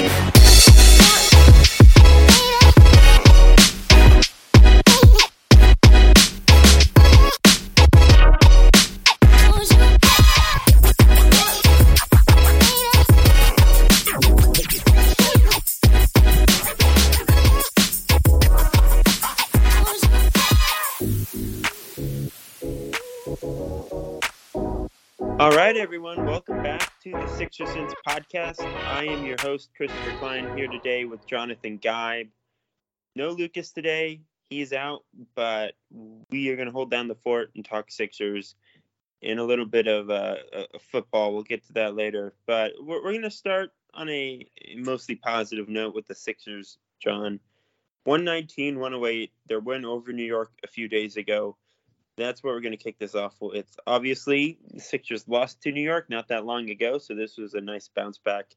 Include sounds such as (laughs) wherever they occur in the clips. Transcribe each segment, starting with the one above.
Beep. All right, everyone, welcome back to the Sixer Sense podcast. I am your host, Christopher Kline, here today with Jonathan Geib. No Lucas today, he's out, but we are going to hold down the fort and talk Sixers in a little bit of uh, football. We'll get to that later, but we're, we're going to start on a mostly positive note with the Sixers, John. 119, 108, their win over New York a few days ago that's where we're going to kick this off. It's obviously the Sixers lost to New York not that long ago, so this was a nice bounce back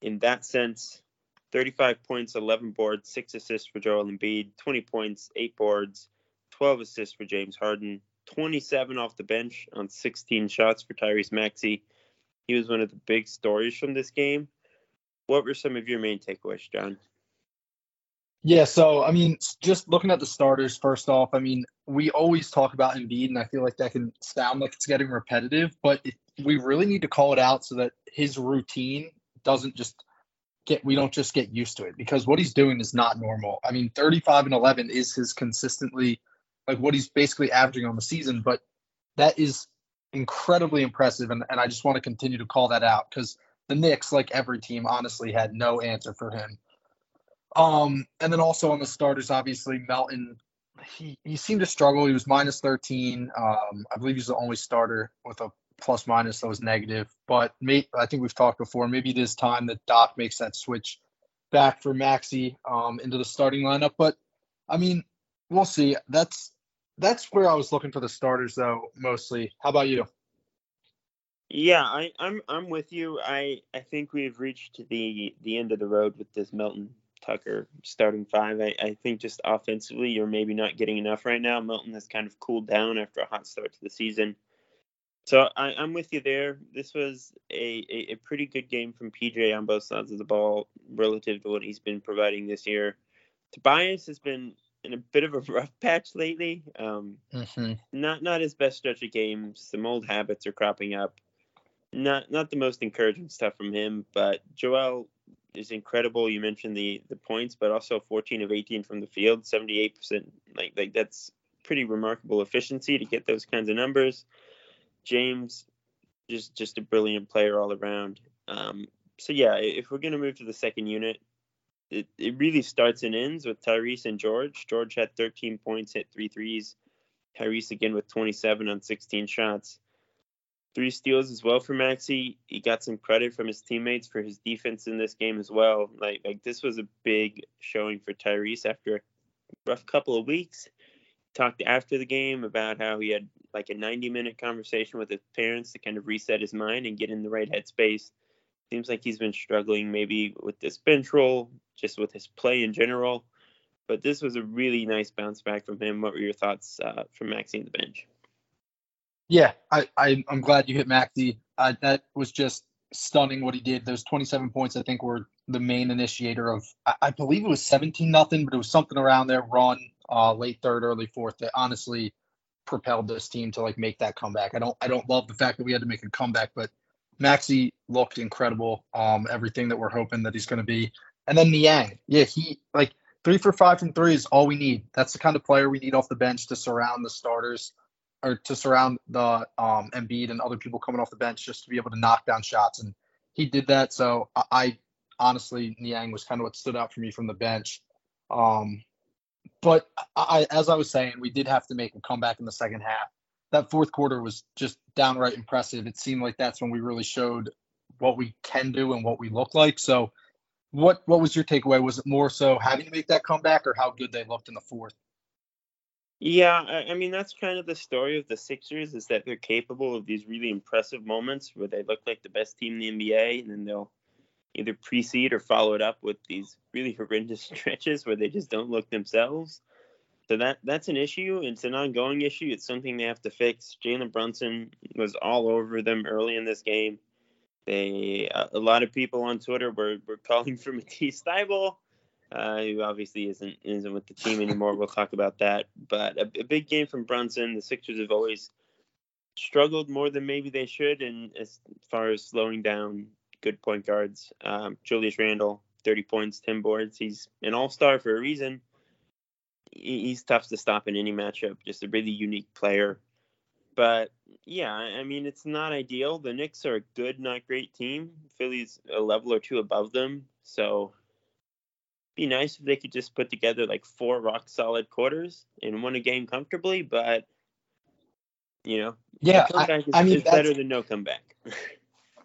in that sense. 35 points, 11 boards, 6 assists for Joel Embiid, 20 points, 8 boards, 12 assists for James Harden, 27 off the bench on 16 shots for Tyrese Maxey. He was one of the big stories from this game. What were some of your main takeaways, John? Yeah, so I mean, just looking at the starters first off, I mean, we always talk about Embiid, and I feel like that can sound like it's getting repetitive, but it, we really need to call it out so that his routine doesn't just get we don't just get used to it because what he's doing is not normal. I mean, 35 and 11 is his consistently like what he's basically averaging on the season, but that is incredibly impressive, and, and I just want to continue to call that out because the Knicks, like every team, honestly had no answer for him. Um, and then also on the starters, obviously Melton, he he seemed to struggle. He was minus 13. Um, I believe he's the only starter with a plus minus that was negative. But may, I think we've talked before. Maybe it is time that Doc makes that switch back for Maxey um, into the starting lineup. But I mean, we'll see. That's that's where I was looking for the starters though, mostly. How about you? Yeah, I, I'm I'm with you. I I think we've reached the the end of the road with this Melton Tucker starting five. I, I think just offensively, you're maybe not getting enough right now. Melton has kind of cooled down after a hot start to the season. So I, am with you there. This was a, a, a, pretty good game from PJ on both sides of the ball relative to what he's been providing this year. Tobias has been in a bit of a (laughs) rough patch lately. Um, mm-hmm. Not not his best stretch of games. Some old habits are cropping up. Not not the most encouraging stuff from him, but Joel is incredible. You mentioned the the points, but also 14 of 18 from the field, 78 percent. Like like that's pretty remarkable efficiency to get those kinds of numbers. James, just just a brilliant player all around. Um, so yeah, if we're gonna move to the second unit, it, it really starts and ends with Tyrese and George. George had 13 points, hit three threes. Tyrese again with 27 on 16 shots three steals as well for Maxey. He got some credit from his teammates for his defense in this game as well. Like like this was a big showing for Tyrese after a rough couple of weeks. Talked after the game about how he had like a 90 minute conversation with his parents to kind of reset his mind and get in the right headspace. Seems like he's been struggling maybe with this bench role, just with his play in general. But this was a really nice bounce back from him. What were your thoughts uh, from Maxey on the bench? Yeah, I, I am glad you hit Maxey. Uh, that was just stunning what he did. Those 27 points, I think, were the main initiator of. I, I believe it was 17 nothing, but it was something around there. Run uh, late third, early fourth that honestly propelled this team to like make that comeback. I don't I don't love the fact that we had to make a comeback, but Maxey looked incredible. Um, everything that we're hoping that he's going to be. And then Niang, yeah, he like three for five from three is all we need. That's the kind of player we need off the bench to surround the starters or to surround the um, Embiid and other people coming off the bench just to be able to knock down shots. And he did that. So I, I honestly, Niang was kind of what stood out for me from the bench. Um, but I, as I was saying, we did have to make a comeback in the second half. That fourth quarter was just downright impressive. It seemed like that's when we really showed what we can do and what we look like. So, what what was your takeaway? Was it more so having to make that comeback, or how good they looked in the fourth? Yeah, I, I mean that's kind of the story of the Sixers is that they're capable of these really impressive moments where they look like the best team in the NBA, and then they'll either precede or follow it up with these really (laughs) horrendous stretches where they just don't look themselves. So that that's an issue. It's an ongoing issue. It's something they have to fix. Jalen Brunson was all over them early in this game. They a lot of people on Twitter were, were calling (laughs) for Matisse Thybulle, uh, who obviously isn't isn't with the team anymore. We'll talk about that. But a, a big game from Brunson. The Sixers have always struggled more than maybe they should, and as far as slowing down good point guards. Um, Julius Randle, 30 points, 10 boards. He's an all star for a reason. He's tough to stop in any matchup, just a really unique player. But yeah, I mean, it's not ideal. The Knicks are a good, not great team. Philly's a level or two above them. So be nice if they could just put together like four rock solid quarters and win a game comfortably. But, you know, yeah, I, is, I mean, better than no comeback. (laughs)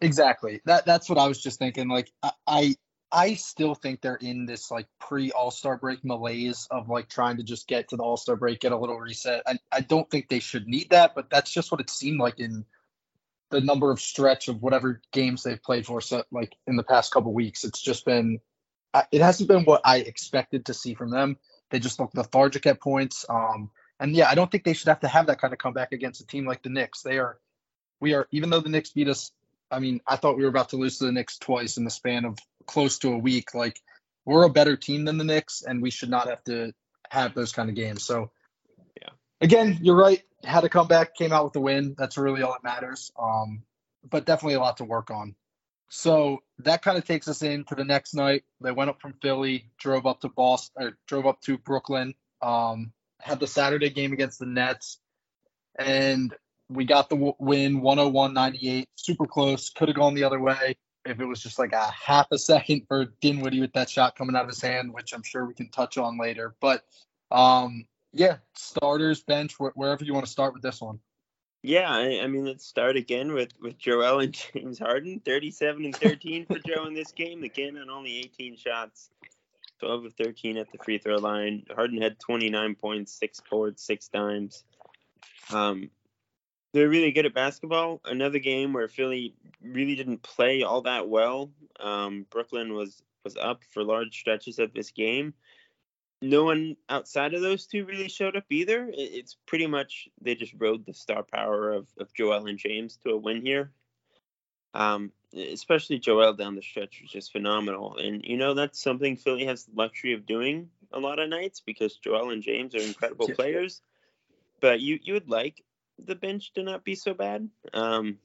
Exactly. That that's what I was just thinking. Like I I still think they're in this like pre All Star break malaise of like trying to just get to the All Star break, get a little reset. I I don't think they should need that, but that's just what it seemed like in the number of stretch of whatever games they've played for. So like in the past couple weeks, it's just been it hasn't been what I expected to see from them. They just look lethargic at points. Um, and yeah, I don't think they should have to have that kind of comeback against a team like the Knicks. They are, we are, even though the Knicks beat us I mean, I thought we were about to lose to the Knicks twice in the span of close to a week. Like, we're a better team than the Knicks, and we should not have to have those kind of games. So, yeah. Again, you're right. Had to come back, came out with a win. That's really all that matters. Um, but definitely a lot to work on. So that kind of takes us into the next night. They went up from Philly, drove up to Boston, or drove up to Brooklyn. Um, had the Saturday game against the Nets, and we got the win 101-98 super close could have gone the other way if it was just like a half a second for dinwiddie with that shot coming out of his hand which i'm sure we can touch on later but um yeah starters bench wh- wherever you want to start with this one yeah I, I, mean let's start again with with joel and (laughs) james harden 37 and 13 for joe in this game The came in only 18 shots 12 of 13 at the free throw line harden had 29 points six boards six dimes um, they're really good at basketball. Another game where Philly really didn't play all that well. Um, Brooklyn was was up for large stretches of this game. No one outside of those two really showed up either. It's pretty much they just rode the star power of, of Joel and James to a win here. Um, especially Joel down the stretch was just phenomenal. And you know that's something Philly has the luxury of doing a lot of nights because Joel and James are incredible (laughs) players. But you you would like the bench to not be so bad. Um,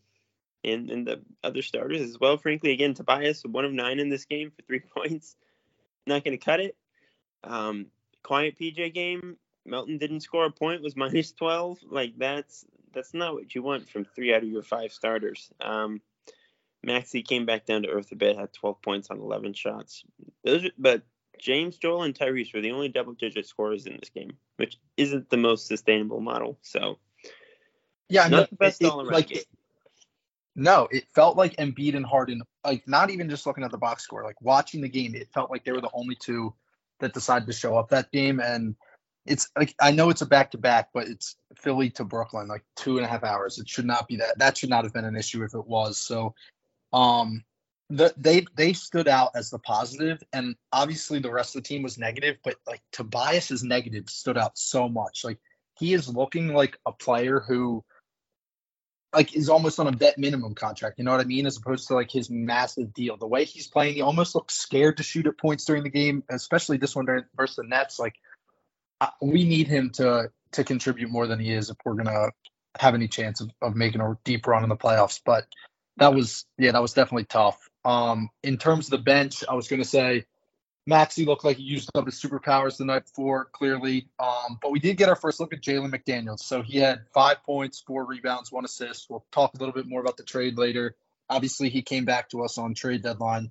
and, and the other starters as well. Frankly, again, Tobias, one of nine in this game for three (laughs) points. Not going to cut it. Um, quiet PJ game. Melton didn't score a point, was (laughs) minus 12. Like, that's that's not what you want from three out of your five starters. Um, Maxey came back down to earth a bit, had 12 points on 11 shots. Those, are, but James, Joel, and Tyrese were the only double-digit scorers in this game, which isn't the most sustainable model. So yeah, not no, the best all around like, no, it felt like Embiid and Harden, like not even just looking at the box score, like watching the game, it felt like they were the only two that decided to show up that game. And it's like I know it's a back to back, but it's Philly to Brooklyn, like two and a half hours. It should not be that. That should not have been an issue if it was. So, um, the, they they stood out as the positive, and obviously the rest of the team was negative. But like Tobias's negative stood out so much. Like he is looking like a player who like is almost on a vet minimum contract. You know what I mean? As opposed to like his massive deal. The way he's playing, he almost looks scared to shoot at points during the game, especially this one during versus the Nets. Like uh, we need him to to contribute more than he is if we're gonna have any chance of, of making a deep run in the playoffs. But that was yeah, that was definitely tough. Um, in terms of the bench, I was gonna say Maxey looked like he used up his superpowers the night before, clearly. Um, but we did get our first look at Jalen McDaniels. So he had five points, four rebounds, one assist. We'll talk a little bit more about the trade later. Obviously, he came back to us on trade deadline.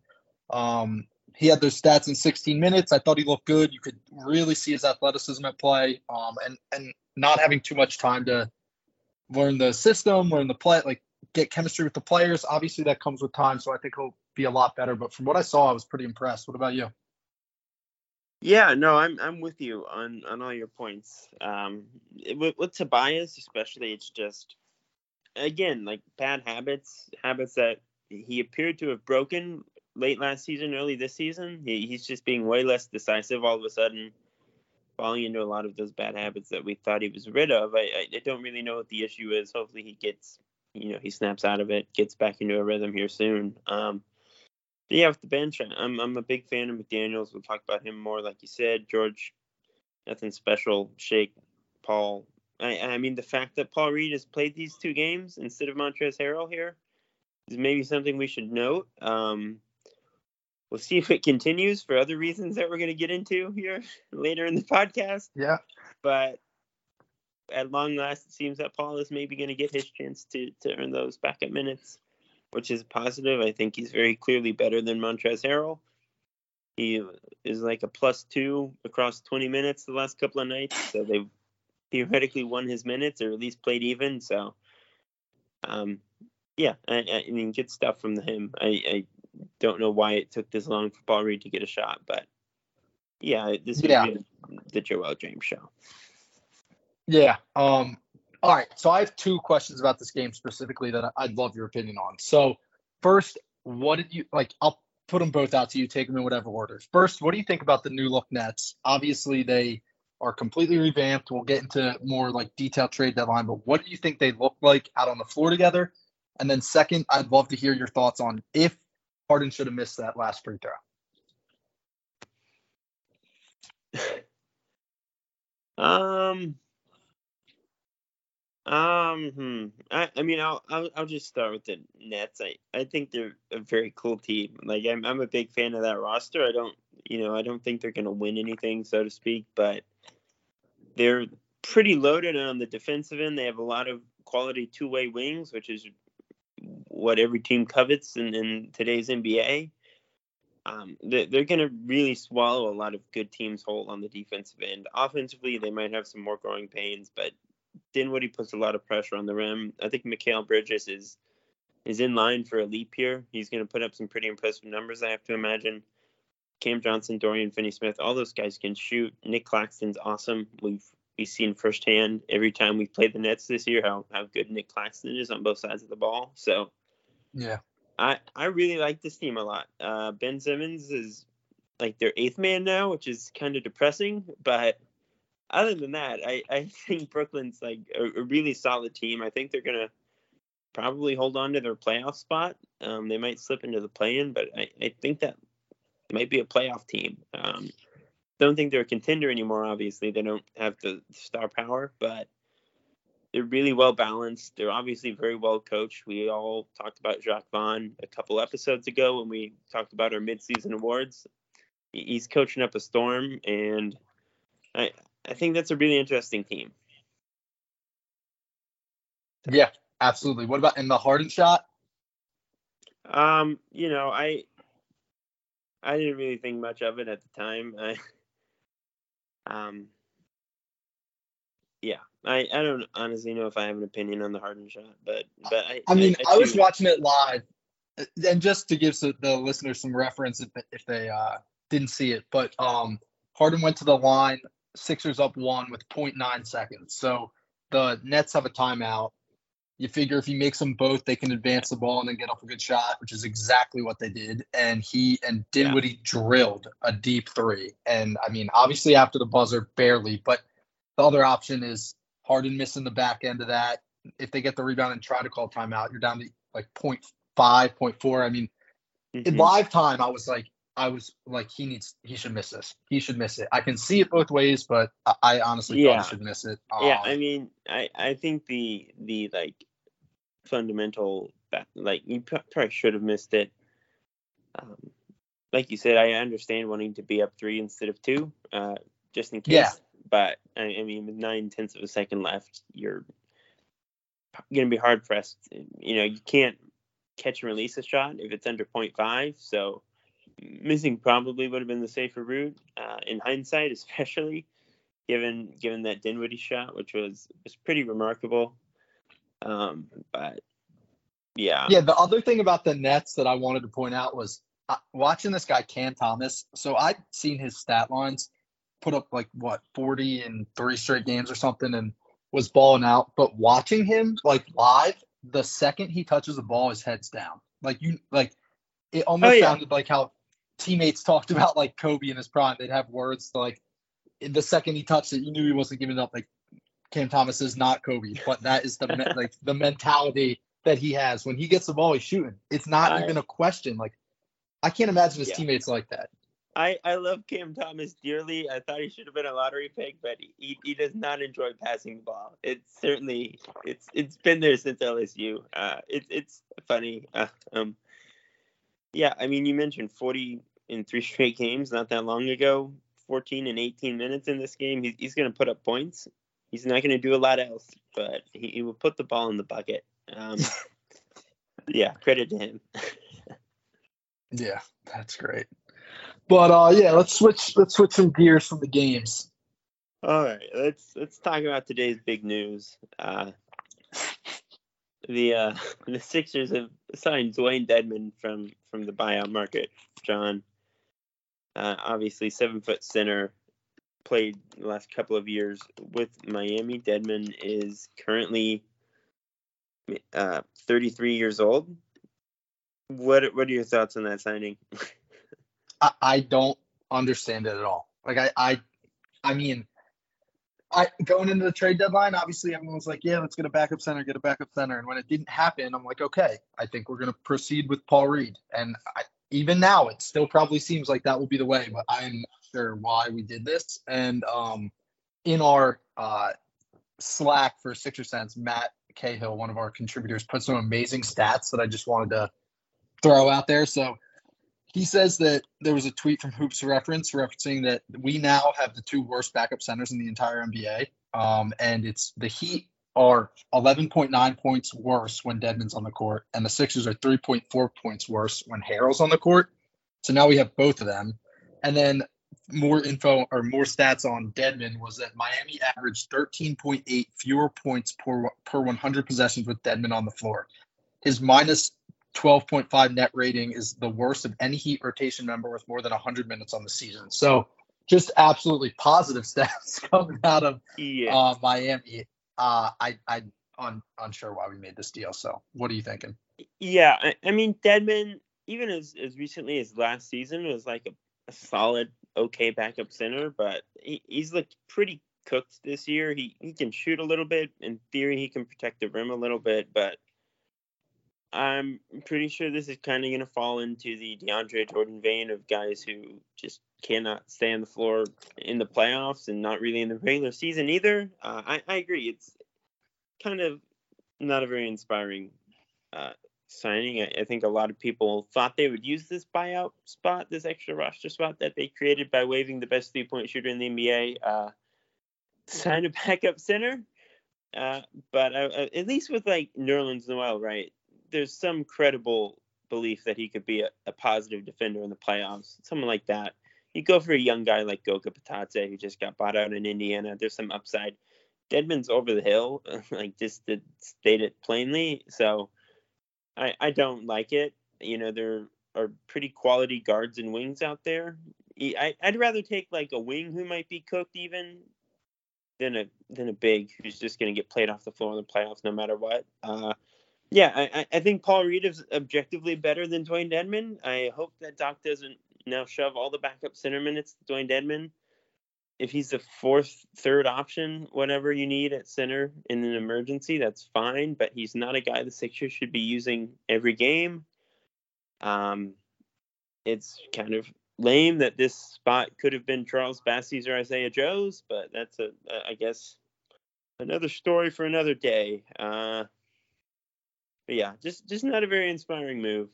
Um, he had those stats in 16 minutes. I thought he looked good. You could really see his athleticism at play, um, and and not having too much time to learn the system, learn the play. Like get chemistry with the players. Obviously, that comes with time, so I think he'll be a lot better. But from what I saw, I was pretty impressed. What about you? Yeah, no, I'm I'm with you on on all your points. Um, it, with, with Tobias, especially, it's just again like bad habits, habits that he appeared to have broken late last season, early this season. He, he's just being way less decisive all of a sudden, falling into a lot of those bad habits that we thought he was rid of. I, I don't really know what the issue is. Hopefully, he gets, you know, he snaps out of it, gets back into a rhythm here soon. Um, yeah, with the bench, I'm I'm a big fan of McDaniel's. We'll talk about him more, like you said. George, nothing special. Shake, Paul. I I mean the fact that Paul Reed has played these two games instead of Montrezl Harrell here is maybe something we should note. Um, we'll see (laughs) if it continues for other reasons that we're going to get into here (laughs) later in the podcast. Yeah. But at long last, it seems that Paul is maybe going to get his chance to to earn those backup minutes which is positive. I think he's very clearly better than Montrezl Harrell. He is like a plus two across 20 minutes the last couple of nights, so they've theoretically won his minutes or at least played even. So, um, yeah, I, I mean, good stuff from him. I, I don't know why it took this long for Paul Reed to get a shot, but yeah, this yeah. is the Joel James show. Yeah. Um, all right. So I have two questions about this game specifically that I'd love your opinion on. So, first, what did you like? I'll put them both out to you. Take them in whatever order. First, what do you think about the new look Nets? Obviously, they are completely revamped. We'll get into more like detailed trade deadline, but what do you think they look like out on the floor together? And then second, I'd love to hear your thoughts on if Harden should have missed that last free throw. Um, um, hmm. I, I mean, I'll, I'll I'll just start with the Nets. I, I think they're a very cool team. Like I'm I'm a big fan of that roster. I don't you know I don't think they're gonna win anything so to speak, but they're pretty loaded on the defensive end. They have a lot of quality two way wings, which is what every team covets in, in today's NBA. Um, they're, they're going to really swallow a lot of good teams whole on the defensive end. Offensively, they might have some more growing pains, but Dinwiddie puts a lot of pressure on the rim. I think Mikal Bridges is is in line for a leap here. He's going to put up some pretty impressive numbers, I have to imagine. Cam Johnson, Dorian Finney-Smith, all those guys can shoot. Nick Claxton's awesome. We've we've seen firsthand every time we've played the Nets this year how how good Nick Claxton is on both sides of the ball. So yeah, I I really like this team a lot. Uh, ben Simmons is like their eighth man now, which is kind of depressing, but other than that, I, I (laughs) think Brooklyn's like a, a, really solid team. I think they're gonna probably hold on to their playoff spot. Um, they might slip into the play-in, but I, I think that might be a playoff team. Um, don't think they're a contender anymore. Obviously, they don't have the star power, but they're really well balanced. They're obviously very well coached. We all talked about Jacque Vaughn a couple episodes ago when we talked about our midseason awards. He's coaching up a storm, and I I think that's a really interesting team. Yeah, absolutely. What about in the Harden shot? Um, you know, I I didn't really think much of it at the time. I (laughs) um yeah, I, I don't honestly know if I have an opinion on the Harden shot, but but I I mean I, I, I was watching it live, and just to give the listeners some reference if if they uh, didn't see it, but um Harden went to the line Sixers up one with 0.9 seconds. So the Nets have a timeout. You figure if he makes them both, they can advance the ball and then get off a good shot, which is exactly what they did. And he and Dinwiddie yeah. drilled a deep three. And I mean, obviously after the buzzer, barely. But the other option is Harden missing the back end of that. If they get the rebound and try to call timeout, you're down to like 0.5, 0.4. I mean, mm-hmm. in live time, I was like, I was like, he needs, he should miss this. He should miss it. I can see it both ways, but I, I honestly yeah. he should miss it. Um, yeah, I mean, I, I think the the like fundamental like you probably should have missed it. Um, like you said, I understand wanting to be up three instead of two, uh, just in case. Yeah. But I, I mean, with nine tenths of a second left, you're going to be hard pressed. You know, you can't catch and release a shot if it's under 0.5. So missing probably would have been the safer route uh, in hindsight, (laughs) especially given given that Dinwiddie shot, which was was pretty remarkable. Um, but Yeah. Yeah, the other thing about the Nets that I wanted to point out was uh, watching this guy Cam Thomas. So I'd seen his stat lines put up like what 40 in three straight games or something and was balling out. But watching him like live, the second he touches the ball, his head's down. Like you like it almost Oh, yeah. sounded like how teammates talked about like Kobe in his prime. They'd have words to, like the second he touched it, you knew he wasn't giving up. Like Cam Thomas is not Kobe, but that is the me- (laughs) like the mentality that he has when he gets the ball, he's shooting. It's not I- even a question. Like I can't imagine his Yeah. teammates like that. I, I love Cam Thomas dearly. I thought he should have been a lottery pick, but he, he does not enjoy passing the ball. It's certainly it's it's been there since LSU. Uh, it's it's funny. Uh, um, yeah, I mean you mentioned 40 in three (laughs) straight games not that long ago. 14 and 18 minutes in this game. He's he's going to put up points. He's not going to do a lot else, but he, he will put the ball in the bucket. Um, (laughs) yeah, credit to him. (laughs) Yeah, that's great. But uh yeah, let's switch let's switch some gears from the games. All right, let's let's talk about today's big news. Uh, the uh, (laughs) the Sixers have signed Dewayne Dedmon from from the buyout market. John, uh, obviously seven foot center, played the last couple of years with Miami. Dedman is currently uh, 33 years old. What what are your thoughts on that signing? (laughs) I, I don't understand it at all. Like I I I mean I going into the trade deadline, obviously everyone was like, Yeah, let's get a backup center, get a backup center. And when it didn't happen, I'm like, okay, I think we're gonna proceed with Paul Reed. And I, even now it still probably seems like that will be the way, but I am not sure why we did this. And um in our uh Slack for Sixer Sense, Matt Cahill, one of our contributors, put some amazing stats that I just wanted to throw out there. So he says that there was a tweet from Hoops Reference referencing that we now have the two worst backup centers in the entire NBA. Um, and it's the Heat are 11.9 points worse when Dedmon's on the court, and the Sixers are 3.4 points worse when Harrell's on the court. So now we have both of them. And then more info or more stats on Dedmon was that Miami averaged 13.8 fewer points per per 100 possessions with Dedmon on the floor. His minus 12.5 net rating is the worst of any Heat rotation member with more than 100 minutes on the season. So just absolutely positive (laughs) stats coming out of Yeah. uh, Miami. Uh, I I un, unsure why we made this deal. So what are you thinking? Yeah, I, I mean Dedmon, even as as recently as last season, was like a, a solid, okay backup center, but he, he's looked pretty cooked this year. He he can shoot a little bit. In theory, he can protect the rim a little bit, but I'm pretty sure this is kind of going to fall into the DeAndre Jordan vein of guys who just cannot stay on the floor in the playoffs and not really in the regular season either. Uh, I, I agree. It's kind of not a very inspiring uh, signing. I, I think a lot of people thought they would use this buyout spot, this extra roster spot that they created by waiving the best three point shooter in the NBA, uh, sign a backup center. Uh, but uh, uh, at least with like Nerlens Noel, right? There's some credible belief that he could be a, a positive defender in the playoffs. Someone like that. You go for a young guy like Goga Bitadze, who just got bought out in Indiana. There's some upside. Dedmon's over the hill, (laughs) like just to state it plainly. So I, I don't like it. You know, there are pretty quality guards and wings out there. I, I'd rather take like a wing who might be cooked even than a than a big who's just going to get played off the floor in the playoffs no matter what. Uh, yeah, I, I- think Paul Reed is objectively better than Dewayne Dedmon. I hope that Doc doesn't now shove all the backup center minutes to Dewayne Dedmon. If he's the fourth, third option, whatever you need at center in an emergency, that's fine. But he's not a guy the Sixers should be using every game. Um, it's kind of lame that this spot could have been Charles Bassey's or Isaiah Joe's, but that's a, I guess, another story for another day. Uh, but yeah, just just not a very inspiring move.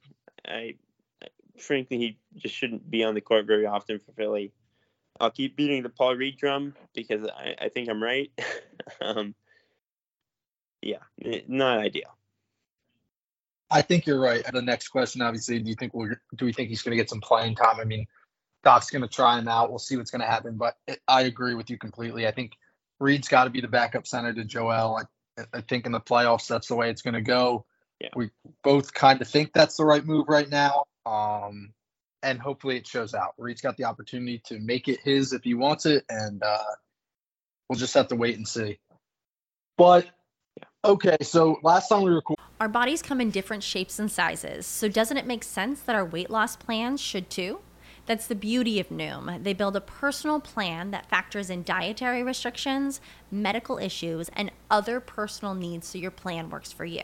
I, I frankly he just shouldn't be on the court very often for Philly. I'll keep beating the Paul Reed drum because I, I think I'm right. (laughs) um, yeah, not ideal. I think you're right. The next question, obviously, do you think we're do we think he's going to get some playing time? I mean, Doc's going to try him out. We'll see what's going to happen. But I agree with you completely. I think Reed's got to be the backup center to Joel. I, I think in the playoffs, that's the way it's going to go. Yeah. We both kind of think that's the right move right now. Um, and hopefully it shows out. Reed's got the opportunity to make it his if he wants it, and uh, we'll just have to wait and see. But okay, so last time we recorded. Our bodies come in different shapes and sizes, so doesn't it make sense that our weight loss plans should too? That's the beauty of Noom. They build a personal plan that factors in dietary restrictions, medical issues, and other personal needs so your plan works for you.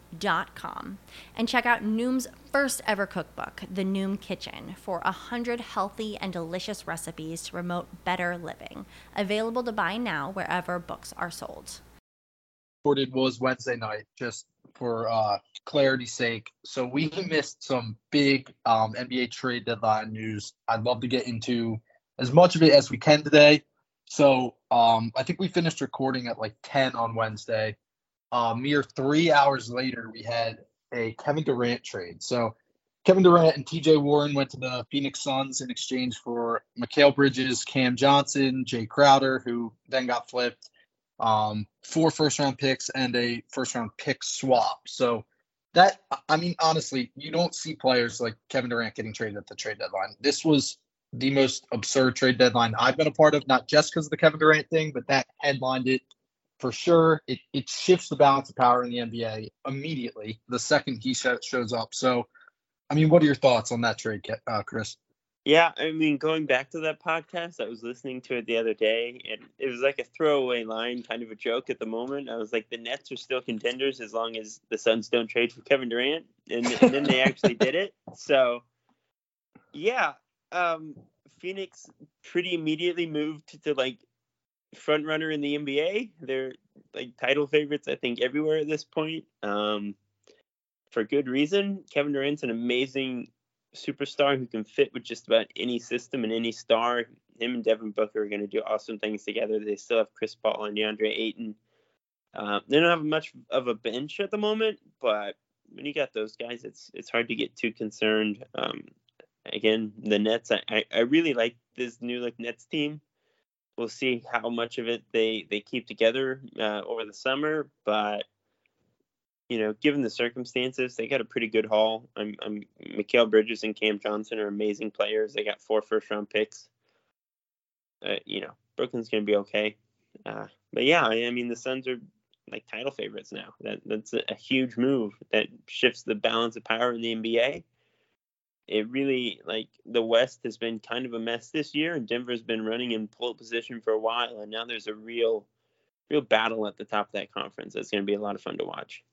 com and check out Noom's first ever cookbook, The Noom Kitchen, for a hundred healthy and delicious recipes to promote better living. Available to buy now wherever books are sold. Recorded was Wednesday night, just for uh, clarity's sake. So we (laughs) missed some big um, NBA trade deadline news. I'd love to get into as much of it as we can today. So um, I think we finished recording at like 10 on Wednesday. Mere three hours later, we had a Kevin Durant trade. So Kevin Durant and TJ Warren went to the Phoenix Suns in exchange for Mikal Bridges, Cam Johnson, Jae Crowder, who then got flipped, um, four first round picks, and a first round pick swap. So that, I mean, honestly, you don't see players like Kevin Durant getting traded at the trade deadline. This was the most absurd trade deadline I've been a part of, not just because of the Kevin Durant thing, but that headlined it for sure. It, it shifts the balance of power in the NBA immediately the second he sh- shows up. So, I mean, what are your thoughts on that trade, uh, Chris? Yeah, I mean, going back to that podcast, I was listening to it the other day, and it was like a throwaway line, kind of a joke at the moment. I was like, the Nets are still contenders as long as the Suns don't trade for Kevin Durant, and, and then they actually did it. So, yeah, um, Phoenix pretty immediately moved to, to like front runner in the NBA. They're like title favorites, I think, everywhere at this point. Um, for good reason. Kevin Durant's an amazing superstar who can fit with just about any system and any star. Him and Devin Booker are going to do awesome things together. They still have Chris Paul and DeAndre Ayton. Uh, they don't have much of a bench at the moment, but when you got those guys, it's it's hard to get too concerned. Um, again, the Nets, I, I, I really like this new like Nets team we'll see how much of it they they keep together uh, over the summer. But you know, given the circumstances, they got a pretty good haul. I'm, I'm Mikal Bridges and Cam Johnson are amazing players. They got four first round picks. Uh, you know, Brooklyn's gonna be okay. Uh, but yeah, I, I mean the Suns are like title favorites now. That that's a, a huge move that shifts the balance of power in the NBA it really like the West has been kind of a mess this year, and Denver's been running in pole position for a while, and now there's a real, real battle at the top of that conference. That's going to be a lot of fun to watch.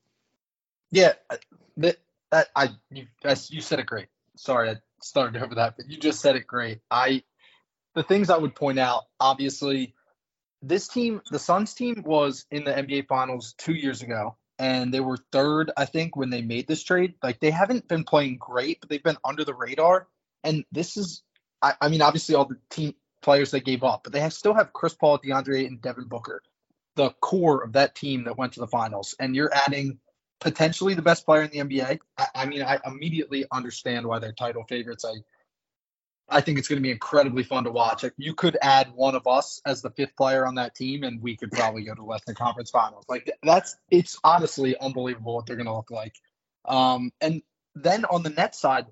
Yeah, uh, that, that I you, you said it great. Sorry, I started over that, but you just said it great. I the things I would point out, obviously, this team, the Suns team, was in the NBA Finals two years ago and they were third, I think, when they made this trade. Like they haven't been playing great, but they've been under the radar. And this is, I, I mean, obviously all the team players they gave up, but they have, still have Chris Paul, DeAndre, and Devin Booker, the core of that team that went to the finals. And you're adding potentially the best player in the NBA. I, I mean, I immediately understand why they're title favorites. I I think it's going to be incredibly fun to watch. You could add one of us as the fifth player on that team, and we could probably go to Western Conference Finals. Like that's it's honestly unbelievable what they're going to look like. Um, and then on the net side,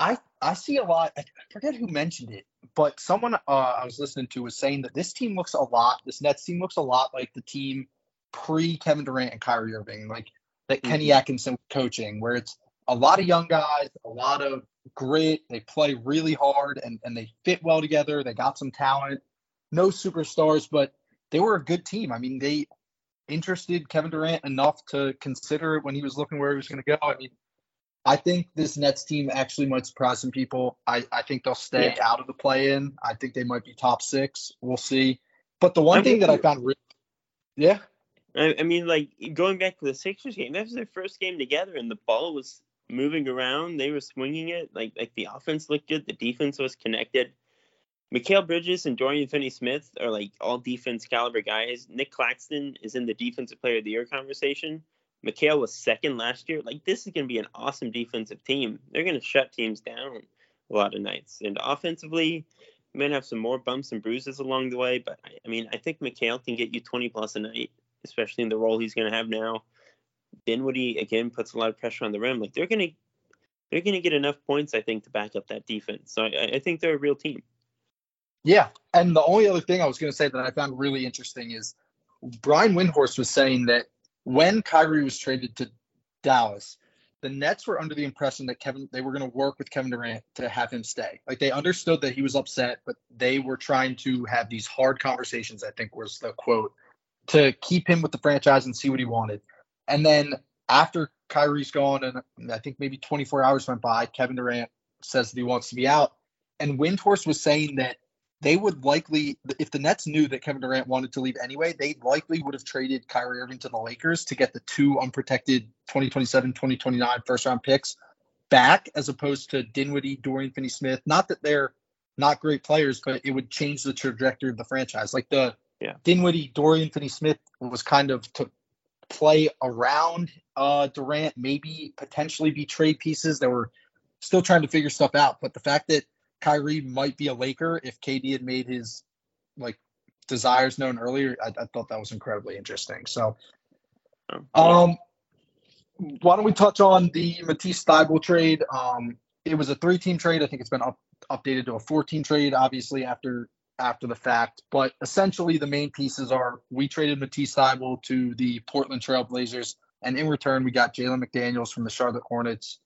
I I see a lot. I forget who mentioned it, but someone uh, I was listening to was saying that this team looks a lot. This Nets team looks a lot like the team pre Kevin Durant and Kyrie Irving, like that Kenny mm-hmm. Atkinson coaching, where it's a lot of young guys, a lot of grit. They play really hard and, and they fit well together. They got some talent. No superstars, but they were a good team. I mean, they interested Kevin Durant enough to consider it when he was looking where he was going to go. I mean, I think this Nets team actually might surprise some people. I, I think they'll stay yeah. out of the play in. I think they might be top six. We'll see. But the one I'm thing that. I found really, yeah. I, I mean, like going back to the Sixers game, that was their first game together, and the ball was moving around. They were swinging it. Like like the offense looked good. The defense was connected. Mikal Bridges and Dorian Finney-Smith are like all defense caliber guys. Nick Claxton is in the defensive player of the year conversation. Mikal was second last year. Like this is going to be an awesome defensive team. They're going to shut teams down a lot of nights. And offensively, might have some more bumps and bruises along the way, but I, I mean, I think Mikal can get you 20 plus a night, especially in the role he's going to have now. Dinwiddie again puts a lot of pressure on the rim. Like they're to they're to get enough points, I think, to back up that defense. So I, I think they're a real team. Yeah, and the only other thing I was to say that I found really interesting is Brian Windhorst was saying that when Kyrie was traded to Dallas, the Nets were under the impression that Kevin they were going to work with Kevin Durant to have him stay. Like they understood that he was upset, but they were trying to have these hard conversations. I think was the quote to keep him with the franchise and see what he wanted. And then after Kyrie's gone, and I think maybe 24 hours went by, Kevin Durant says that he wants to be out. And Windhorst was saying that they would likely, if the Nets knew that Kevin Durant wanted to leave anyway, they likely would have traded Kyrie Irving to the Lakers to get the two unprotected 2027, 2029 first round picks back, as opposed to Dinwiddie, Dorian Finney Smith. Not that they're not great players, but it would change the trajectory of the franchise. Like the yeah. Dinwiddie, Dorian Finney Smith was kind of to play around uh, Durant, maybe potentially be trade pieces that were still trying to figure stuff out. But the fact that Kyrie might be a Laker if KD had made his like desires known earlier, I, I thought that was incredibly interesting. So, um, why don't we touch on the Matisse Thybulle trade? Um, it was a three-team trade. I think it's been up, updated to a 14 trade, obviously after after the fact. But essentially, the main pieces are we traded Matisse Thybulle to the Portland Trail Blazers, and in return, we got Jalen McDaniels from the Charlotte Hornets.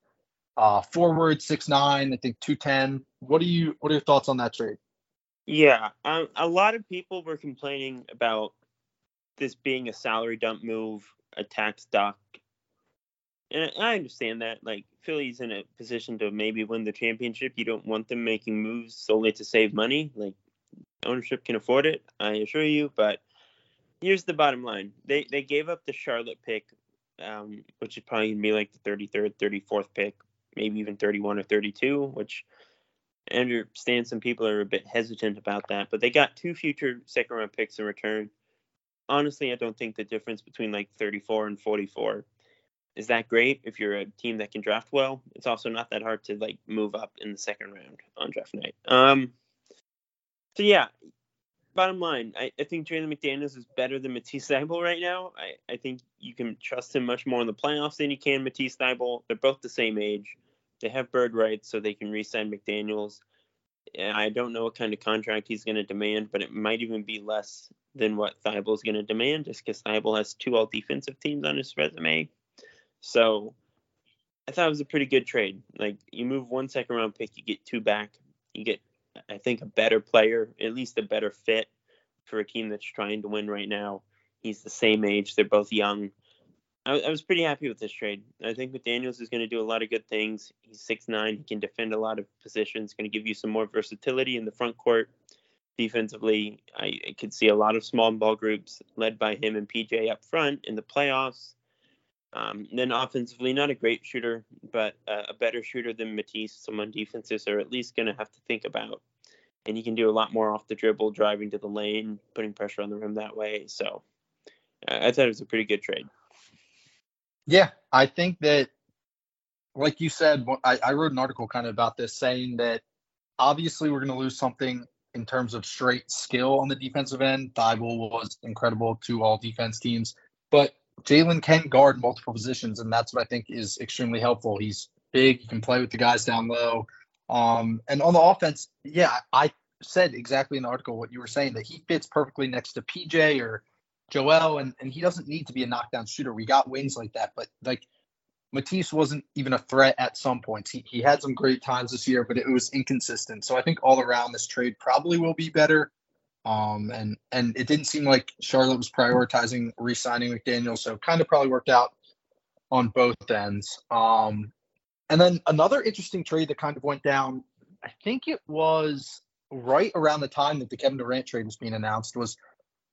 Uh, forward six nine, I think two ten. What do you? What are your thoughts on that trade? Yeah, um, a lot of people were complaining about this being a salary dump move, a tax dock, and I understand that. Like Philly's in a position to maybe win the championship. You don't want them making moves solely to save money. Like ownership can afford it, I assure you. But here's the bottom line: they they gave up the Charlotte pick, um, which is probably gonna be like the 33rd, 34th pick, maybe even 31 or 32, which I understand some people are a bit hesitant about that. But they got two future second round picks in return. Honestly, I don't think the difference between like 34 and 44 is that great if you're a team that can draft well. It's also not that hard to like move up in the second round on draft night. Um, so yeah, bottom line, I, I think Jalen McDaniels is better than Matisse Thybulle right now. I, I think you can trust him much more in the playoffs than you can Matisse Thybulle. They're both the same age. They have bird rights, so they can re-sign McDaniels. And I don't know what kind of contract he's going to demand, but it might even be less than what Thybulle is going to demand, just because Thybulle has two all defensive teams on his resume. So I thought it was a pretty good trade. Like you move one second round pick, you get two back. You get I think, a better player, at least a better fit for a team that's trying to win right now. He's the same age. They're both young. I, I was pretty happy with this trade. I think McDaniels is going to do a lot of good things. He's six nine. He can defend a lot of positions. Going to give you some more versatility in the front court. Defensively, I, I could see a lot of small ball groups led by him and PJ up front in the playoffs. Um, then offensively, not a great shooter, but uh, a better shooter than Matisse. Someone defenses are at least going to have to think about. And he can do a lot more off the dribble, driving to the lane, putting pressure on the rim that way. So I thought it was a pretty good trade. Yeah, I think that, like you said, I, I wrote an article kind of about this saying that obviously we're going to lose something in terms of straight skill on the defensive end. Thybulle was incredible to all defense teams, but Jalen can guard multiple positions, and that's what I think is extremely helpful. He's big, he can play with the guys down low. Um, and on the offense, yeah, I said exactly in the article what you were saying that he fits perfectly next to PJ or Joel, and, and he doesn't need to be a knockdown shooter. We got wings like that, but like Matisse wasn't even a threat at some points. He, he had some great times this year, but it was inconsistent. So I think all around this trade probably will be better. Um, and and it didn't seem like Charlotte was prioritizing re-signing McDaniel, so kind of probably worked out on both ends. Um, and then another interesting trade that kind of went down, I think it was right around the mm-hmm. time that the Kevin Durant trade was being announced, was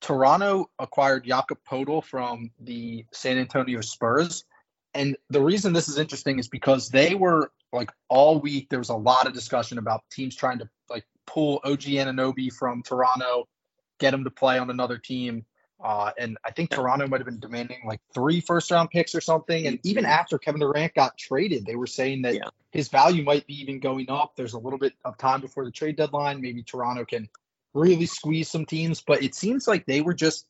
Toronto acquired Jakob Poeltl from the San Antonio Spurs. And the reason this is interesting is because they were like all week there was a lot of discussion about teams trying to like pull OG Anunoby from Toronto, get him to play on another team. Uh, and I think Toronto might have been demanding like three first round picks or something. And even after Kevin Durant got traded, they were saying that yeah. his value might be even going up. There's a little bit of time before the trade deadline. Maybe Toronto can really squeeze some teams, but it seems like they were just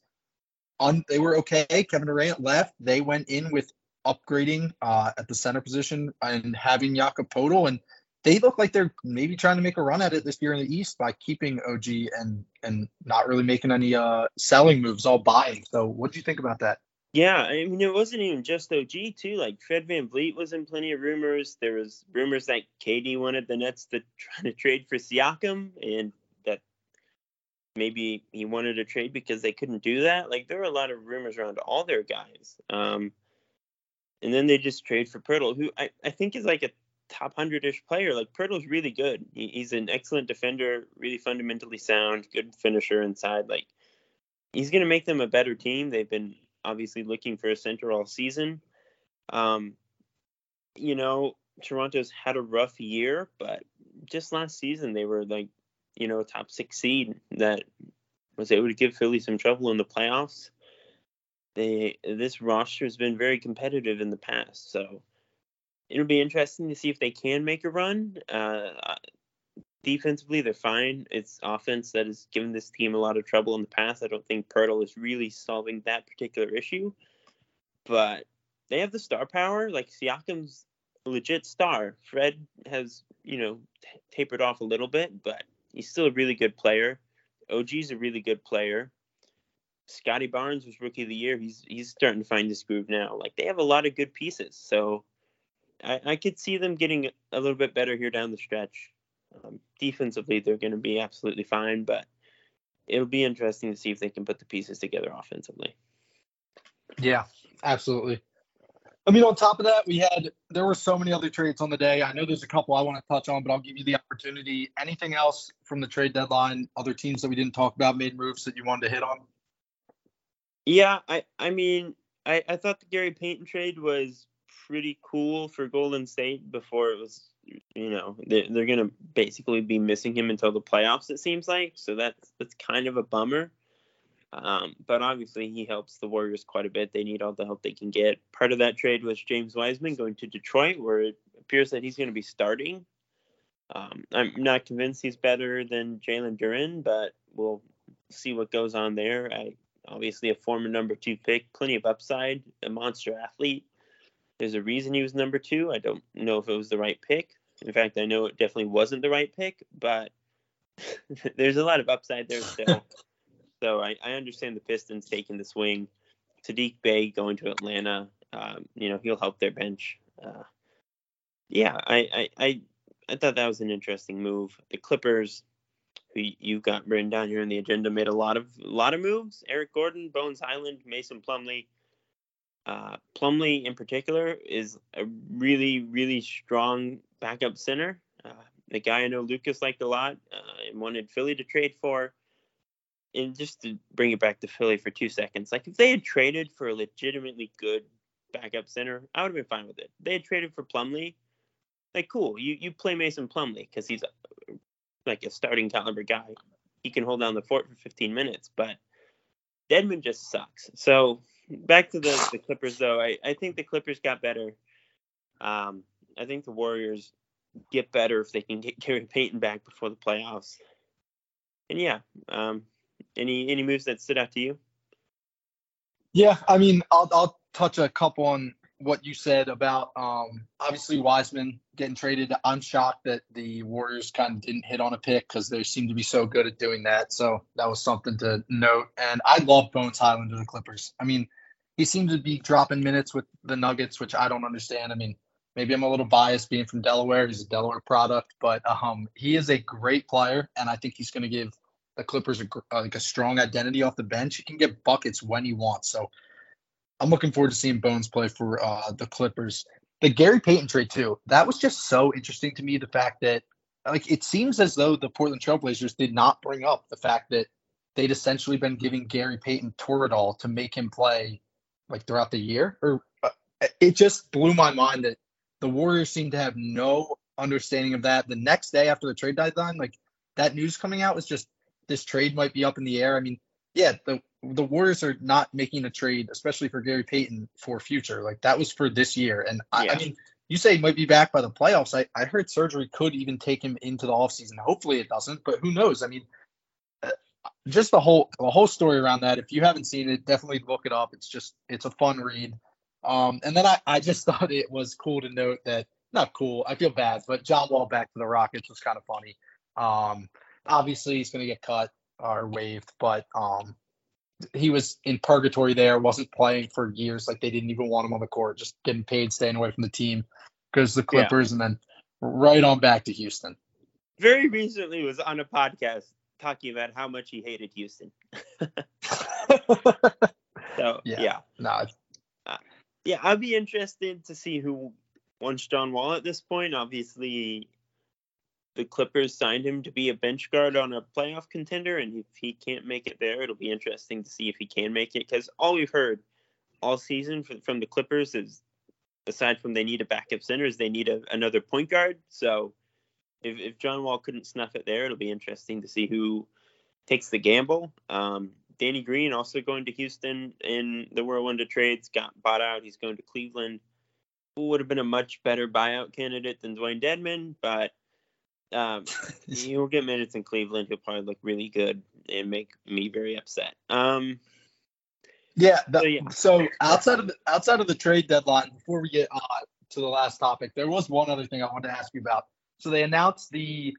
on. They were okay. Kevin Durant left. They went in with upgrading uh, at the center position and having Jakob Poeltl, and they look like they're maybe trying to make a run at it this year in the East by keeping OG and and not really making any uh, selling moves, all buying. So, what do you think about that? Yeah, I mean, it wasn't even just OG too. Like Fred Van VanVleet was in plenty of rumors. There was rumors that KD wanted the Nets to (laughs) try to trade for Siakam, and that maybe he wanted to trade because they couldn't do that. Like there were a lot of rumors around all their guys. Um, and then they just trade for Poeltl, who I, I think is like a top hundred-ish player. Like Poeltl's really good. He, he's an excellent defender, really fundamentally sound, good finisher inside. Like he's gonna make them a better team. They've been obviously looking for a center all season. Um, you know, Toronto's had a rough year, but just last season they were like, you know, top six seed that was able to give Philly some trouble in the playoffs. They this roster has been very competitive in the past, so it'll be interesting to see if they can make a run. Uh, defensively, they're fine. It's offense that has given this team a lot of trouble in the past. I don't think Poeltl is really solving that particular issue, but they have the star power. Like Siakam's a legit star. Fred has, you know, t- tapered off a little bit, but he's still a really good player. OG's a really good player. Scotty Barnes was rookie of the year. He's he's starting to find his groove now. Like they have a lot of good pieces. So I, I could see them getting a little bit better here down the stretch. Um, defensively, they're going to be absolutely fine, but it'll be interesting to see if they can put the pieces together offensively. Yeah, absolutely. I mean, on top of that, we had there were so many other trades on the day. I know there's a couple I want to touch on, but I'll give you the opportunity. Anything else from the trade deadline? Other teams that we didn't talk about made moves that you wanted to hit on? Yeah, I I mean, I I thought the Gary Payton trade was pretty cool for Golden State before it was, you know, they're, they're going to basically be missing him until the playoffs, it seems like. So that's, that's kind of a bummer. Um, but obviously, he helps the Warriors quite a bit. They need all the help they can get. Part of that trade was James Wiseman going to Detroit, where it appears that he's going to be starting. Um, I'm not convinced he's better than Jalen Duren, but we'll see what goes on there. I obviously a former number two pick, plenty of upside, a monster athlete. There's a reason he was number two. I don't know if it was the right pick. In fact, I know it definitely wasn't the right pick, but (laughs) there's a lot of upside there still. (laughs) so I, I, understand the Pistons taking the swing. Saddiq Bey going to Atlanta, um, you know, he'll help their bench. Uh, yeah, I, I, I, I thought that was an interesting move. The Clippers, who you got written down here in the agenda, made a lot of a lot of moves. Eric Gordon, Bones Hyland, Mason Plumlee. Uh, Plumlee, in particular, is a really, really strong backup center. Uh, the guy I know Lucas liked a lot uh, and wanted Philly to trade for. And just to bring it back to Philly for two seconds, like if they had traded for a legitimately good backup center, I would have been fine with it. They had traded for Plumlee, like cool. You you play Mason Plumlee because he's a, like a starting caliber guy. He can hold down the fort for 15 minutes, but Dedmon just sucks. So back to the, the Clippers though. I, I think the Clippers got better. Um, I think the Warriors get better if they can get Gary Payton back before the playoffs. And yeah, um, any any moves that stood out to you? Yeah, I mean, I'll I'll touch a couple on what you said about um, obviously Wiseman getting traded. I'm shocked that the Warriors kind of didn't hit on a pick because they seem to be so good at doing that. So that was something to note. And I love Bones Hyland to the Clippers. I mean, he seems to be dropping minutes with the Nuggets, which I don't understand. I mean, maybe I'm a little biased being from Delaware. He's a Delaware product, but um, he is a great player, and I think he's going to give the Clippers a, like a strong identity off the bench. He can get buckets when he wants. So I'm looking forward to seeing Bones play for uh, the Clippers. The Gary Payton trade too. That was just so interesting to me. The fact that like it seems as though the Portland Trailblazers did not bring up the fact that they'd essentially been giving Gary Payton Toradol to make him play like throughout the year. Or uh, it just blew my mind that the Warriors seem to have no understanding of that. The next day after the trade deadline, like that news coming out was just this trade might be up in the air. I mean, yeah, the the Warriors are not making a trade, especially for Gary Payton for future. Like that was for this year. And I, Yeah. I mean, you say he might be back by the playoffs. I, I heard surgery could even take him into the offseason. Hopefully it doesn't, but who knows? I mean, uh, just the whole the whole story around that. If you haven't seen it, definitely look it up. It's just it's a fun read. Um, and then I, I just (laughs) thought it was cool to note that not cool. I feel bad, but John Wall back to the Rockets was kind of funny. Um, obviously he's going to get cut or waived, but um, he was in purgatory there, wasn't playing for years. Like they didn't even want him on the court, just getting paid, staying away from the team. Goes to the Yeah. Clippers, and then right on back to Houston. Very recently was on a podcast talking about how much he hated Houston. (laughs) So Yeah. yeah. no, uh, Yeah, I'd be interested to see who wants John Wall at this point. Obviously, the Clippers signed him to be a bench guard on a playoff contender, and if he can't make it there, it'll be interesting to see if he can make it. Because all we've heard all season from, from the Clippers is, aside from they need a backup center, is they need a, another point guard. So if, if John Wall couldn't snuff it there, it'll be interesting to see who takes the gamble. Um, Danny Green also going to Houston in the whirlwind of trades, got bought out. He's going to Cleveland. Who would have been a much better buyout candidate than Dewayne Dedmon, but um, (laughs) he'll get minutes in Cleveland. He'll probably look really good and make me very upset. Um, Yeah. the- So, yeah. So outside of the, outside of the trade deadline, before we get uh, to the last topic, there was one other thing I wanted to ask you about. So they announced the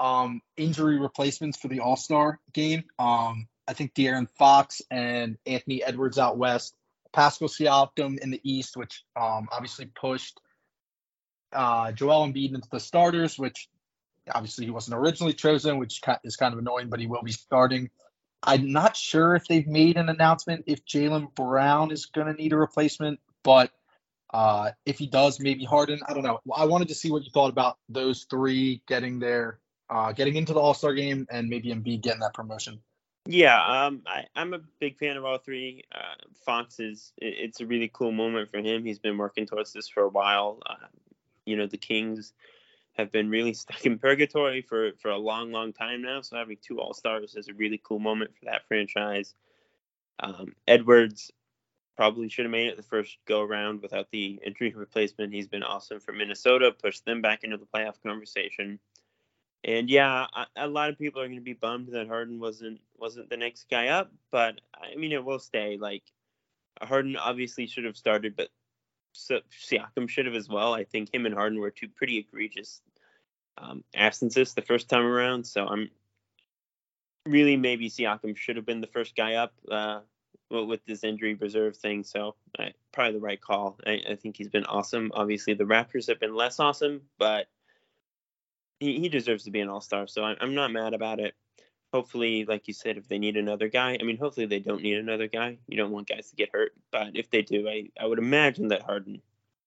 um, injury replacements for the All Star game. Um, I think De'Aaron Fox and Anthony Edwards out west, Pascal Siakam in the east, which um, obviously pushed uh, Joel Embiid into the starters, which obviously he wasn't originally chosen, which is kind of annoying, but he will be starting. I'm not sure if they've made an announcement if Jaylen Brown is going to need a replacement, but uh, if he does, maybe Harden. I don't know. I wanted to see what you thought about those three getting there, uh, getting into the All Star game, and maybe Embiid getting that promotion. yeah, um, I, I'm a big fan of all three. Uh, Fox is it, it's a really cool moment for him. He's been working towards this for a while. Uh, you know, the Kings have been really stuck in purgatory for for a long, long time now. So having two All Stars is a really cool moment for that franchise. Um, Edwards probably should have made it the first go around without the injury replacement. He's been awesome for Minnesota, pushed them back into the playoff conversation. And yeah, a, a lot of people are going to be bummed that Harden wasn't wasn't the next guy up, but I mean it will stay. Like Harden obviously should have started, but Si- Siakam should have as well. I think him and Harden were two pretty egregious um, absences the first time around. So I'm really maybe Siakam should have been the first guy up uh, with this injury reserve thing. So probably the right call. I, I think he's been awesome. Obviously the Raptors have been less awesome, but he, he deserves to be an All Star. So I'm, I'm not mad about it. Hopefully, like you said, if they need another guy, I mean, hopefully they don't need another guy. You don't want guys to get hurt, but if they do, I, I would imagine that Harden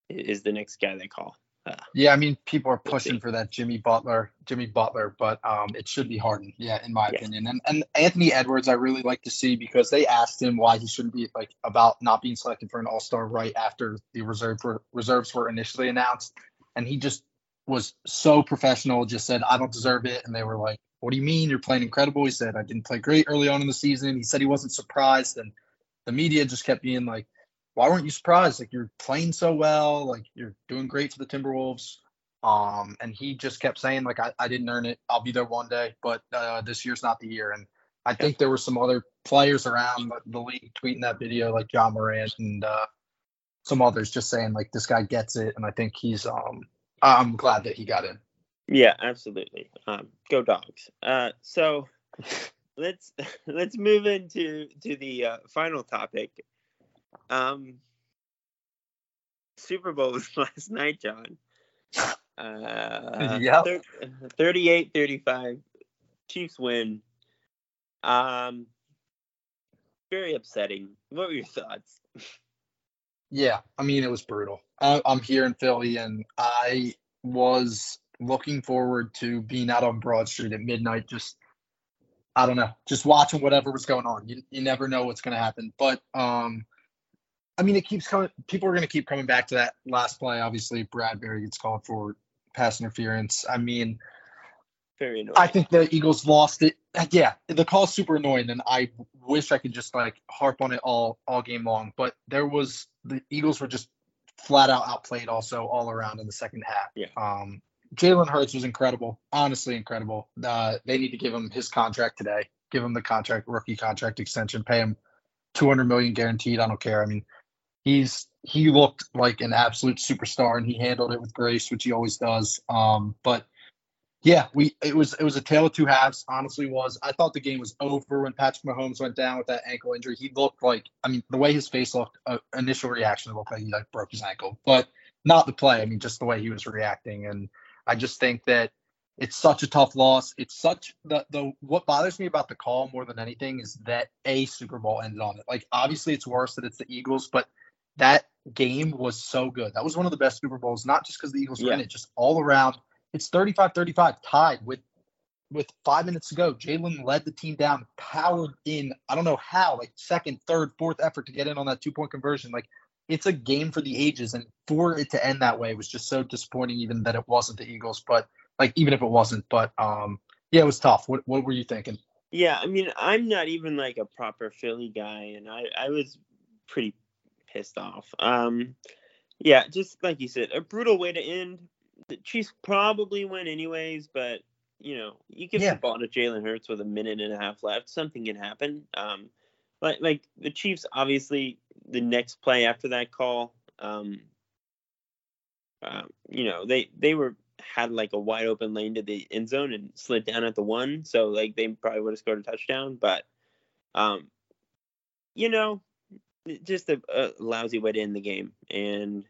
is the next guy they call. Uh, Yeah, I mean, people are pushing for that Jimmy Butler, Jimmy Butler, but um, it should be Harden. Yeah, in my Yeah. opinion. And and Anthony Edwards, I really like to see because they asked him why he shouldn't be like about not being selected for an All Star right after the reserve reserves were initially announced, and he just was so professional. Just said, "I don't deserve it," and they were like, "What do you mean? You're playing incredible." He said, "I didn't play great early on in the season." He said he wasn't surprised, and the media just kept being like, "Why weren't you surprised? Like you're playing so well, like you're doing great for the Timberwolves." Um, and he just kept saying like, I, I didn't earn it. I'll be there one day, but uh, this year's not the year. And I think there were some other players around the, league tweeting that video, like John Morant and uh, some others, just saying like this guy gets it. And I think he's um, I'm glad that he got in. Yeah, absolutely. Um, go dogs. Uh, so (laughs) let's (laughs) let's move into to the uh, final topic. Um, Super Bowl was (laughs) last night, John. Uh, Yep. thir- 38-35, Chiefs win. Um, very upsetting. What were your thoughts? Yeah, I mean it was brutal. I, I'm here in Philly, and I was looking forward to being out on Broad Street at midnight, just I don't know, just watching whatever was going on. You, you never know what's going to happen. But um, I mean, it keeps coming. People are going to keep coming back to that last play. Obviously, Bradberry gets called for pass interference. I mean, Very annoying. I think the Eagles lost it. Yeah, the call's super annoying, and I wish I could just like harp on it all all game long. But there was the Eagles were just flat out outplayed also all around in the second half. Yeah. Um, Jalen Hurts was incredible, honestly incredible. Uh, they need to give him his contract today. Give him the contract, rookie contract extension. Pay him 200 million guaranteed. I don't care. I mean, he's he looked like an absolute superstar, and he handled it with grace, which he always does. Um, but yeah, we it was it was a tale of two halves. Honestly, was I thought the game was over when Patrick Mahomes went down with that ankle injury. He looked like I mean the way his face looked, uh, initial reaction looked like he like broke his ankle, but not the play. I mean just the way he was reacting, and I just think that it's such a tough loss. It's such the the what bothers me about the call more than anything is that a Super Bowl ended on it. Like obviously it's worse that it's the Eagles, but that game was so good. That was one of the best Super Bowls, not just because the Eagles were in it, just all around. It's 35-35 tied with with five minutes to go. Jalen led the team down, powered in. I don't know how, like second, third, fourth effort to get in on that two point conversion. Like it's a game for the ages, and for it to end that way was just so disappointing. Even that it wasn't the Eagles, but like even if it wasn't, but um, yeah, it was tough. What what were you thinking? Yeah, I mean, I'm not even like a proper Philly guy, and I I was pretty pissed off. Um, yeah, just like you said, a brutal way to end. The Chiefs probably win anyways, but you know, you give Yeah. the ball to Jalen Hurts with a minute and a half left, something can happen. Um, like like the Chiefs, obviously, the next play after that call, um, um, you know, they they were had like a wide open lane to the end zone and slid down at the one, so like they probably would have scored a touchdown, but um, you know, just a, a lousy way to end the game, and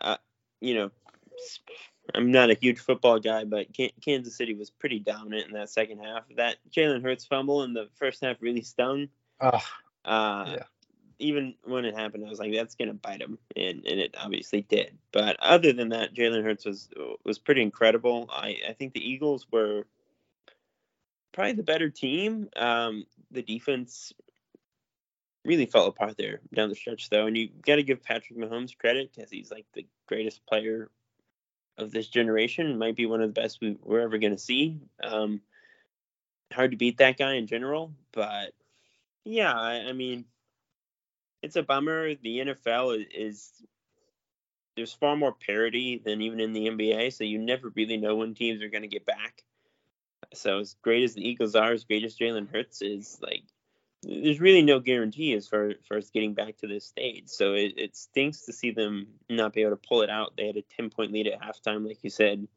uh, you know, I'm not a huge football guy, but Kansas City was pretty dominant in that second half. That Jalen Hurts fumble in the first half really stung. Uh, Uh, Yeah. Even when it happened, I was like, "That's gonna bite him," and, and it obviously did. But other than that, Jalen Hurts was was pretty incredible. I, I think the Eagles were probably the better team. Um, the defense really fell apart there down the stretch, though, and you got to give Patrick Mahomes credit because he's like the greatest player of this generation. Might be one of the best we, we're ever gonna see. Um, hard to beat that guy in general, but yeah, I, I mean, it's a bummer. The NFL is, is there's far more parity than even in the NBA, so you never really know when teams are going to get back. So as great as the Eagles are, as great as Jalen Hurts is, like there's really no guarantee as far, for us getting back to this stage. So it, it stinks to see them not be able to pull it out. They had a 10 point lead at halftime, like you said,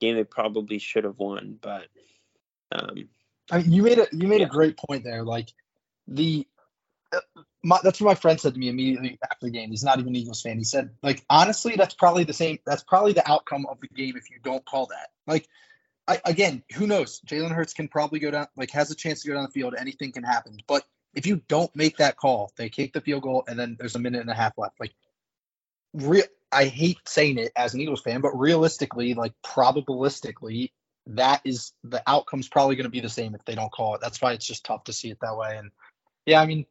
game they probably should have won, but um, I mean, you made a you made Yeah. a great point there. Like the my, that's what my friend said to me immediately after the game. He's not even an Eagles fan. He said, like, honestly, that's probably the same. That's probably the outcome of the game if you don't call that. Like, I, again, who knows? Jalen Hurts can probably go down, like, has a chance to go down the field. Anything can happen. But if you don't make that call, they kick the field goal, and then there's a minute and a half left. Like, real. I hate saying it as an Eagles fan, but realistically, like, probabilistically, that is the outcome's probably going to be the same if they don't call it. That's why it's just tough to see it that way. And yeah, I mean,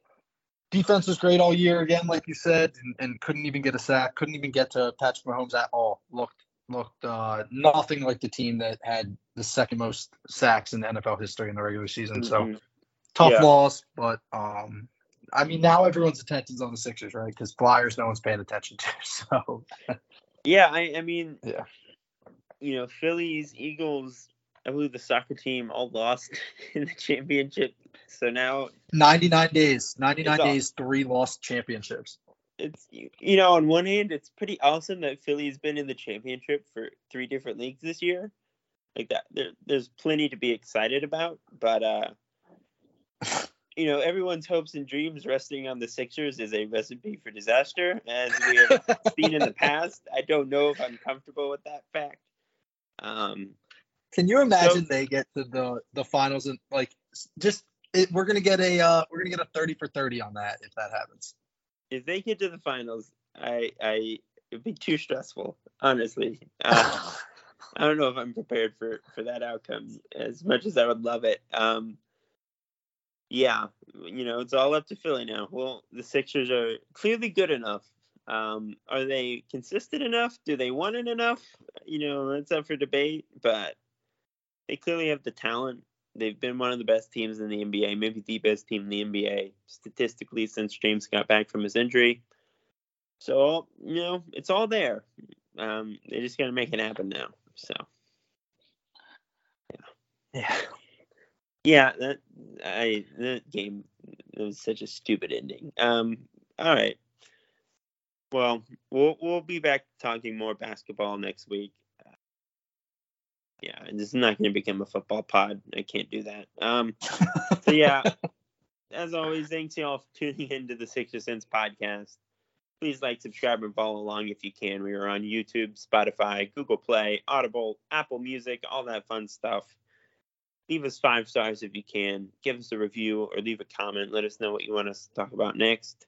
defense was great all year again, like you said, and, and couldn't even get a sack, couldn't even get to Patrick Mahomes at all. Looked looked uh, nothing like the team that had the second most sacks in the NFL history in the regular season. So mhm. tough Yeah. loss, but um, I mean now everyone's attention's on the Sixers, right? Because Flyers, no one's paying attention to. (laughs) So Yeah, I, I mean, Yeah. you know, Phillies, Eagles, I believe the soccer team all lost (laughs) in the championship. So now 99 days, 99 It's all- days, three lost championships. it's you know, on one hand, it's pretty awesome that Philly's been in the championship for three different leagues this year. Like that, there, there's plenty to be excited about, but uh, (laughs) you know, everyone's hopes and dreams resting on the Sixers is a recipe for disaster, as we have (laughs) seen in the past. I don't know if I'm comfortable with that fact. Um, Can you imagine they get to the the finals and like just it, we're gonna get a uh, we're gonna get a thirty for thirty on that if that happens. if they get to the finals, I I it'd be too stressful, honestly. (laughs) Uh, don't know if I'm prepared for for that outcome as much as I would love it. Um, yeah, you know, it's all up to Philly now. Well, the Sixers are clearly good enough. Um, are they consistent enough? Do they want it enough? You know, that's up for debate, but they clearly have the talent. They've been one of the best teams in the NBA, maybe the best team in the NBA statistically since James got back from his injury. So, you know, it's all there. Um, they just got to make it happen now. So, yeah. Yeah. Yeah, that I that game it was such a stupid ending. Um, all right. Well, we'll we'll be back talking more basketball next week. Yeah, and this is not going to become a football pod. I can't do that. Um, (laughs) so yeah, as always, thanks y'all for tuning into the Sixer Sense podcast. Please like, subscribe, and follow along if you can. We are on YouTube, Spotify, Google Play, Audible, Apple Music, all that fun stuff leave us five stars if you can. Give us a review or leave a comment. Let us know what you want us to talk about next.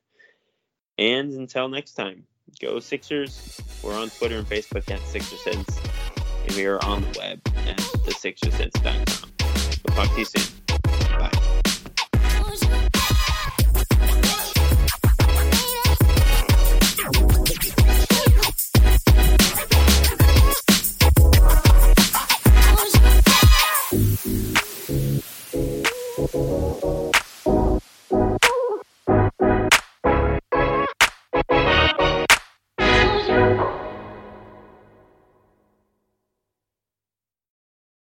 And until next time, go Sixers. We're on Twitter and Facebook at Sixer Sense. And we are on the web at thesixersense.com. We'll talk to you soon.